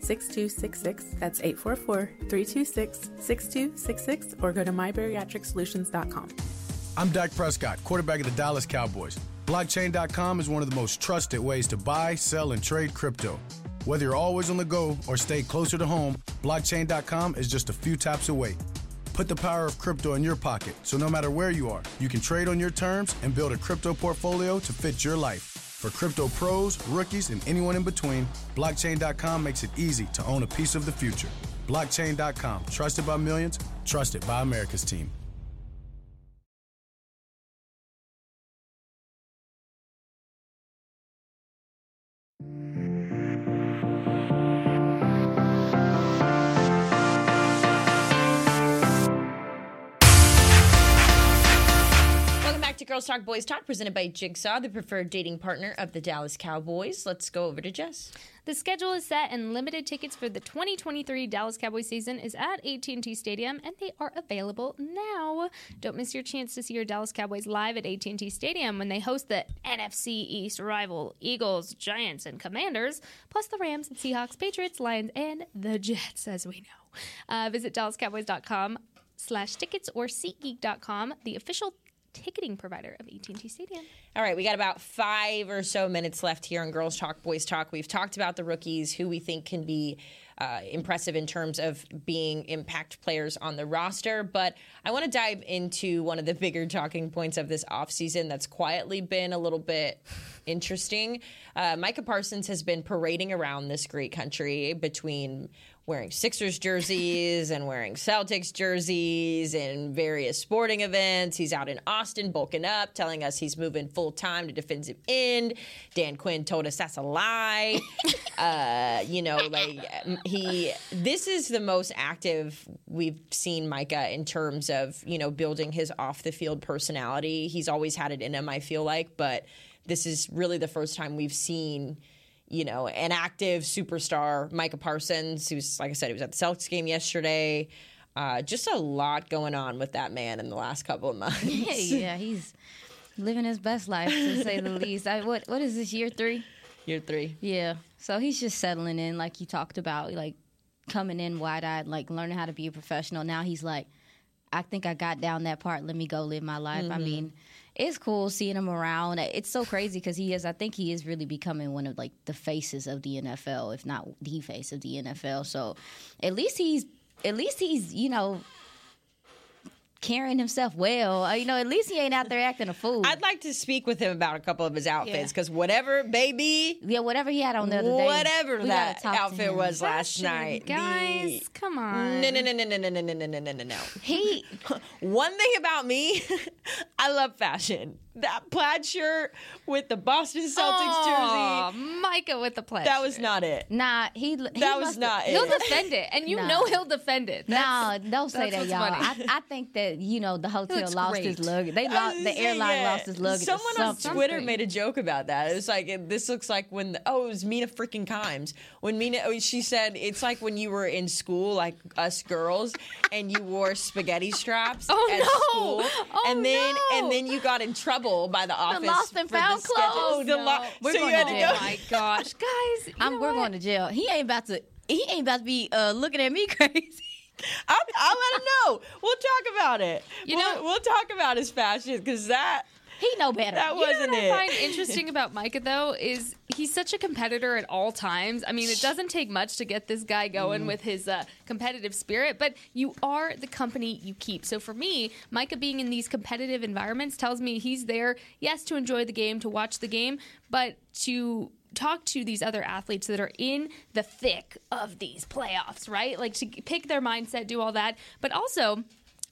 Speaker 6: 6266. That's 844 326 6266 or go to mybariatricsolutions.com.
Speaker 9: I'm Dak Prescott, quarterback of the Dallas Cowboys. Blockchain.com is one of the most trusted ways to buy, sell, and trade crypto. Whether you're always on the go or stay closer to home, blockchain.com is just a few taps away. Put the power of crypto in your pocket so no matter where you are, you can trade on your terms and build a crypto portfolio to fit your life. For crypto pros, rookies, and anyone in between, blockchain.com makes it easy to own a piece of the future. Blockchain.com, trusted by millions, trusted by America's team.
Speaker 3: Girls Talk Boys Talk, presented by Jigsaw, the preferred dating partner of the Dallas Cowboys. Let's go over to Jess.
Speaker 5: The schedule is set, and limited tickets for the 2023 Dallas Cowboys season is at AT&T Stadium, and they are available now. Don't miss your chance to see your Dallas Cowboys live at AT&T Stadium when they host the NFC East rival Eagles, Giants, and Commanders, plus the Rams, Seahawks, Patriots, Lions, and the Jets, as we know. Uh, visit DallasCowboys.com slash tickets or SeatGeek.com, the official ticketing provider of AT&T Stadium.
Speaker 3: All right, we got about five or so minutes left here on Girls Talk, Boys Talk. We've talked about the rookies, who we think can be uh, impressive in terms of being impact players on the roster. But I want to dive into one of the bigger talking points of this offseason that's quietly been a little bit interesting. Uh, Micah Parsons has been parading around this great country between wearing Sixers jerseys and wearing Celtics jerseys in various sporting events. He's out in Austin bulking up, telling us he's moving full time to defensive end. Dan Quinn told us that's a lie. (laughs) uh, you know, like he, this is the most active we've seen Micah in terms of, you know, building his off the field personality. He's always had it in him, I feel like, but this is really the first time we've seen you know, an active superstar, Micah Parsons, who's, like I said, he was at the Celtics game yesterday. Uh, just a lot going on with that man in the last couple of (laughs) months.
Speaker 4: yeah, he's living his best life to say the (laughs) least. I, what what is this year three?
Speaker 3: Year three.
Speaker 4: Yeah, so he's just settling in, like you talked about, like coming in wide eyed, like learning how to be a professional. Now he's like, I think I got down that part. Let me go live my life.
Speaker 3: Mm-hmm.
Speaker 4: I mean, it's cool seeing him around. It's so crazy because he is. I think he is really becoming one of like the faces of the NFL, if not the face of the NFL. So at least he's at least he's you know carrying himself well. Uh, you know, at least he ain't out there acting a fool.
Speaker 3: I'd like to speak with him about a couple of his outfits because whatever, baby,
Speaker 4: yeah, whatever he had on the other day,
Speaker 3: whatever that
Speaker 4: gotta talk to
Speaker 3: outfit was last night,
Speaker 5: Guys,
Speaker 3: the-
Speaker 5: come on.
Speaker 3: No, no, no, no, no, no, no, no, no, no, no, no, no.
Speaker 4: He
Speaker 3: One thing about me, I love fashion. That plaid shirt with the Boston Celtics
Speaker 5: Aw,
Speaker 3: jersey,
Speaker 5: Micah with the plaid.
Speaker 3: that was not it.
Speaker 4: nah, he, he
Speaker 3: That was not it.
Speaker 5: He'll defend it, and you
Speaker 4: Nah.
Speaker 5: know he'll defend it.
Speaker 4: No,
Speaker 5: That's-
Speaker 4: don't say that, y'all. I, I think that you know the hotel lost his luggage. They lost the airline
Speaker 3: yeah.
Speaker 4: lost his luggage.
Speaker 3: Someone on. Twitter made a joke about that. It was like it- this looks like when the, oh it was Mina freaking Kimes when Mina oh, she said it's like when you were in school like us girls and you wore spaghetti straps
Speaker 5: Oh,
Speaker 3: at
Speaker 5: no.
Speaker 3: school
Speaker 5: Oh,
Speaker 3: and then
Speaker 5: no.
Speaker 3: and then you got in trouble by the office
Speaker 4: lost and found
Speaker 3: the
Speaker 4: clothes.
Speaker 3: the
Speaker 5: No.
Speaker 3: lo-
Speaker 4: We're
Speaker 3: so you
Speaker 4: going
Speaker 3: had
Speaker 4: to
Speaker 3: to
Speaker 4: jail.
Speaker 3: go.
Speaker 5: Oh my gosh, (laughs) guys!
Speaker 4: I'm, we're
Speaker 5: what?
Speaker 4: going to jail. He ain't about to. He ain't about to be uh, looking at me (laughs) crazy.
Speaker 3: I'll, I'll let him know. We'll talk about it.
Speaker 5: You
Speaker 3: we'll,
Speaker 5: know-
Speaker 3: we'll talk about his fashion because that
Speaker 4: He know better.
Speaker 3: that
Speaker 5: You know
Speaker 3: wasn't
Speaker 5: what
Speaker 3: it.
Speaker 5: I find (laughs) interesting about Micah though is he's such a competitor at all times. I mean, it doesn't take much to get this guy going
Speaker 3: Mm.
Speaker 5: with his uh, competitive spirit, but you are the company you keep. So for me, Micah being in these competitive environments tells me he's there, yes, to enjoy the game, to watch the game, but to talk to these other athletes that are in the thick of these playoffs, right? Like to pick their mindset, do all that, but also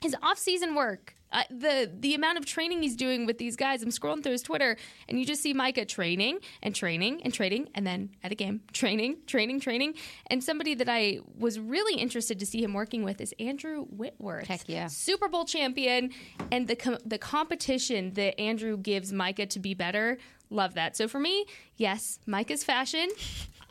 Speaker 5: his off-season work. Uh, the the amount of training he's doing with these guys. I'm scrolling through his Twitter, and you just see Micah training and training and training, and then at a game, (laughs) training, training, training. And somebody that I was really interested to see him working with is Andrew Whitworth.
Speaker 4: Heck yeah.
Speaker 5: Super Bowl champion, and the com- the competition that Andrew gives Micah to be better. Love that. So for me, yes, Micah's fashion.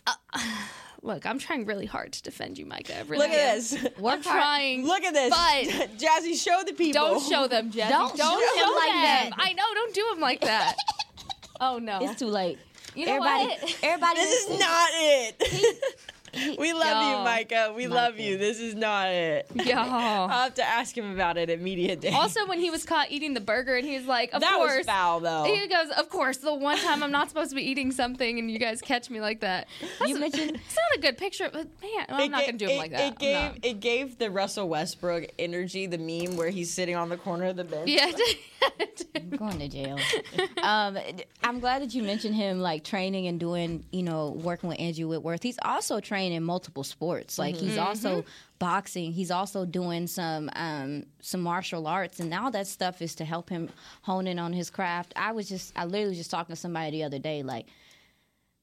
Speaker 5: Uh, (sighs) look, I'm trying really hard to defend you, Micah. I really
Speaker 3: Look at
Speaker 5: am.
Speaker 3: this.
Speaker 5: I'm trying.
Speaker 3: Look at this.
Speaker 5: But (laughs)
Speaker 3: Jazzy, show the people.
Speaker 5: don't show them, Jazzy.
Speaker 4: Don't
Speaker 5: Don't,
Speaker 4: show
Speaker 5: show
Speaker 4: them like
Speaker 5: them.
Speaker 4: that.
Speaker 5: I know. Don't do them like that. (laughs) oh no.
Speaker 4: It's too late.
Speaker 5: You know
Speaker 4: everybody,
Speaker 5: what?
Speaker 4: everybody.
Speaker 3: This is not it. (laughs) We love you,
Speaker 5: Y'all.
Speaker 3: Micah. We love you. This is not it. (laughs) I'll have to ask him about it at media day.
Speaker 5: Also, when he was caught eating the burger, and he's like, "Of
Speaker 3: that
Speaker 5: course."
Speaker 3: was foul, though.
Speaker 5: He goes, "Of course." The one time I'm not supposed to be eating something, and you guys catch me like that. That's
Speaker 4: You
Speaker 5: a-
Speaker 4: mentioned-
Speaker 5: it's not a good picture, but man, well, I'm not gonna do him like that.
Speaker 3: It gave it gave the Russell Westbrook energy, the meme where he's sitting on the corner of the bench.
Speaker 5: yeah.
Speaker 4: I'm going to jail. um, I'm glad that you mentioned him like training and doing, you know, working with Andrew Whitworth. He's also trained in multiple sports. Like he's also boxing. He's also doing some um, some martial arts, and all that stuff is to help him hone in on his craft. I was just, I literally was just talking to somebody the other day, like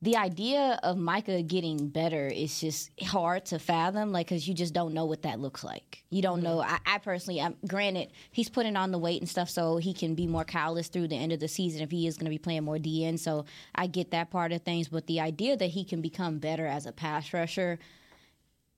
Speaker 4: the idea of Micah getting better is just hard to fathom, like because you just don't know what that looks like. You don't know. Mm-hmm. I, I personally, I'm, granted, he's putting on the weight and stuff so he can be more callous through the end of the season if he is going to be playing more DN. So I get that part of things, but the idea that he can become better as a pass rusher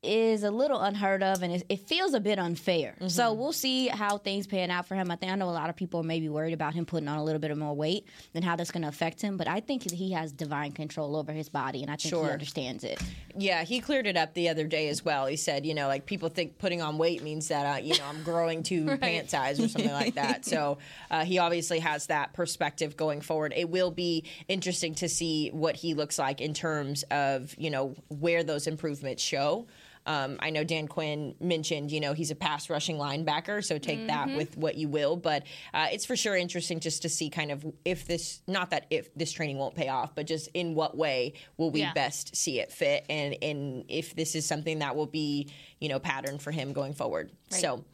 Speaker 4: is a little unheard of and it, it feels a bit unfair. So we'll see how things pan out for him. I think I know a lot of people are maybe worried about him putting on a little bit of more weight and how that's going to affect him, but I think he has divine control over his body and I think
Speaker 3: Sure.
Speaker 4: he understands it.
Speaker 3: Yeah, he cleared it up the other day as well. He said, you know, like people think putting on weight means that, uh, you know, I'm growing to (laughs) pant size or something like that. So uh, he obviously has that perspective going forward. It will be interesting to see what he looks like in terms of, you know, where those improvements show. Um, I know Dan Quinn mentioned, you know, he's a pass rushing linebacker, so take that with what you will. But uh, it's for sure interesting just to see kind of if this, not that if this training won't pay off, but just in what way will we
Speaker 5: Yeah.
Speaker 3: best see it fit, and and if this is something that will be, you know, pattern for him going forward. So,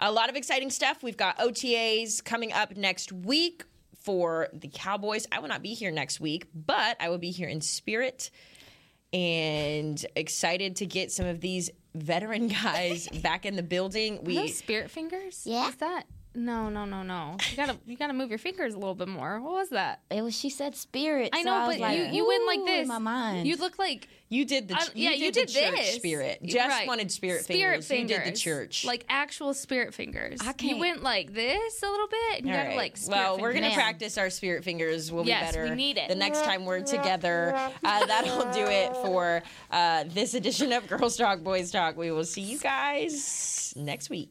Speaker 3: a lot of exciting stuff. We've got OTAs coming up next week for the Cowboys. I will not be here next week, but I will be here in spirit and excited to get some of these veteran (laughs) guys back in the building.
Speaker 5: Are
Speaker 3: We
Speaker 5: those spirit fingers?
Speaker 4: Yeah.
Speaker 5: Is that? No, no, no, no. You gotta, you gotta move your fingers a little bit more. What was that?
Speaker 4: It was she said spirit.
Speaker 5: I
Speaker 4: so
Speaker 5: know,
Speaker 4: was
Speaker 5: but
Speaker 4: like,
Speaker 5: you, you went like this.
Speaker 4: in my mind.
Speaker 5: You look like
Speaker 3: you did the
Speaker 5: I- yeah, you did
Speaker 3: the church
Speaker 5: this.
Speaker 3: spirit. Jess
Speaker 5: Right.
Speaker 3: wanted spirit,
Speaker 5: spirit
Speaker 3: fingers.
Speaker 5: fingers.
Speaker 3: You did the church.
Speaker 5: like actual spirit fingers.
Speaker 4: I can't-
Speaker 5: went like this a little bit. And you gotta
Speaker 3: right.
Speaker 5: like. Spirit
Speaker 3: well, we're gonna
Speaker 5: fingers.
Speaker 3: practice our spirit fingers. We'll
Speaker 5: Yes,
Speaker 3: be
Speaker 5: we need it.
Speaker 3: the next time we're together. Uh, (laughs) that'll do it for uh, this edition of Girls Talk Boys Talk. We will see you guys next week.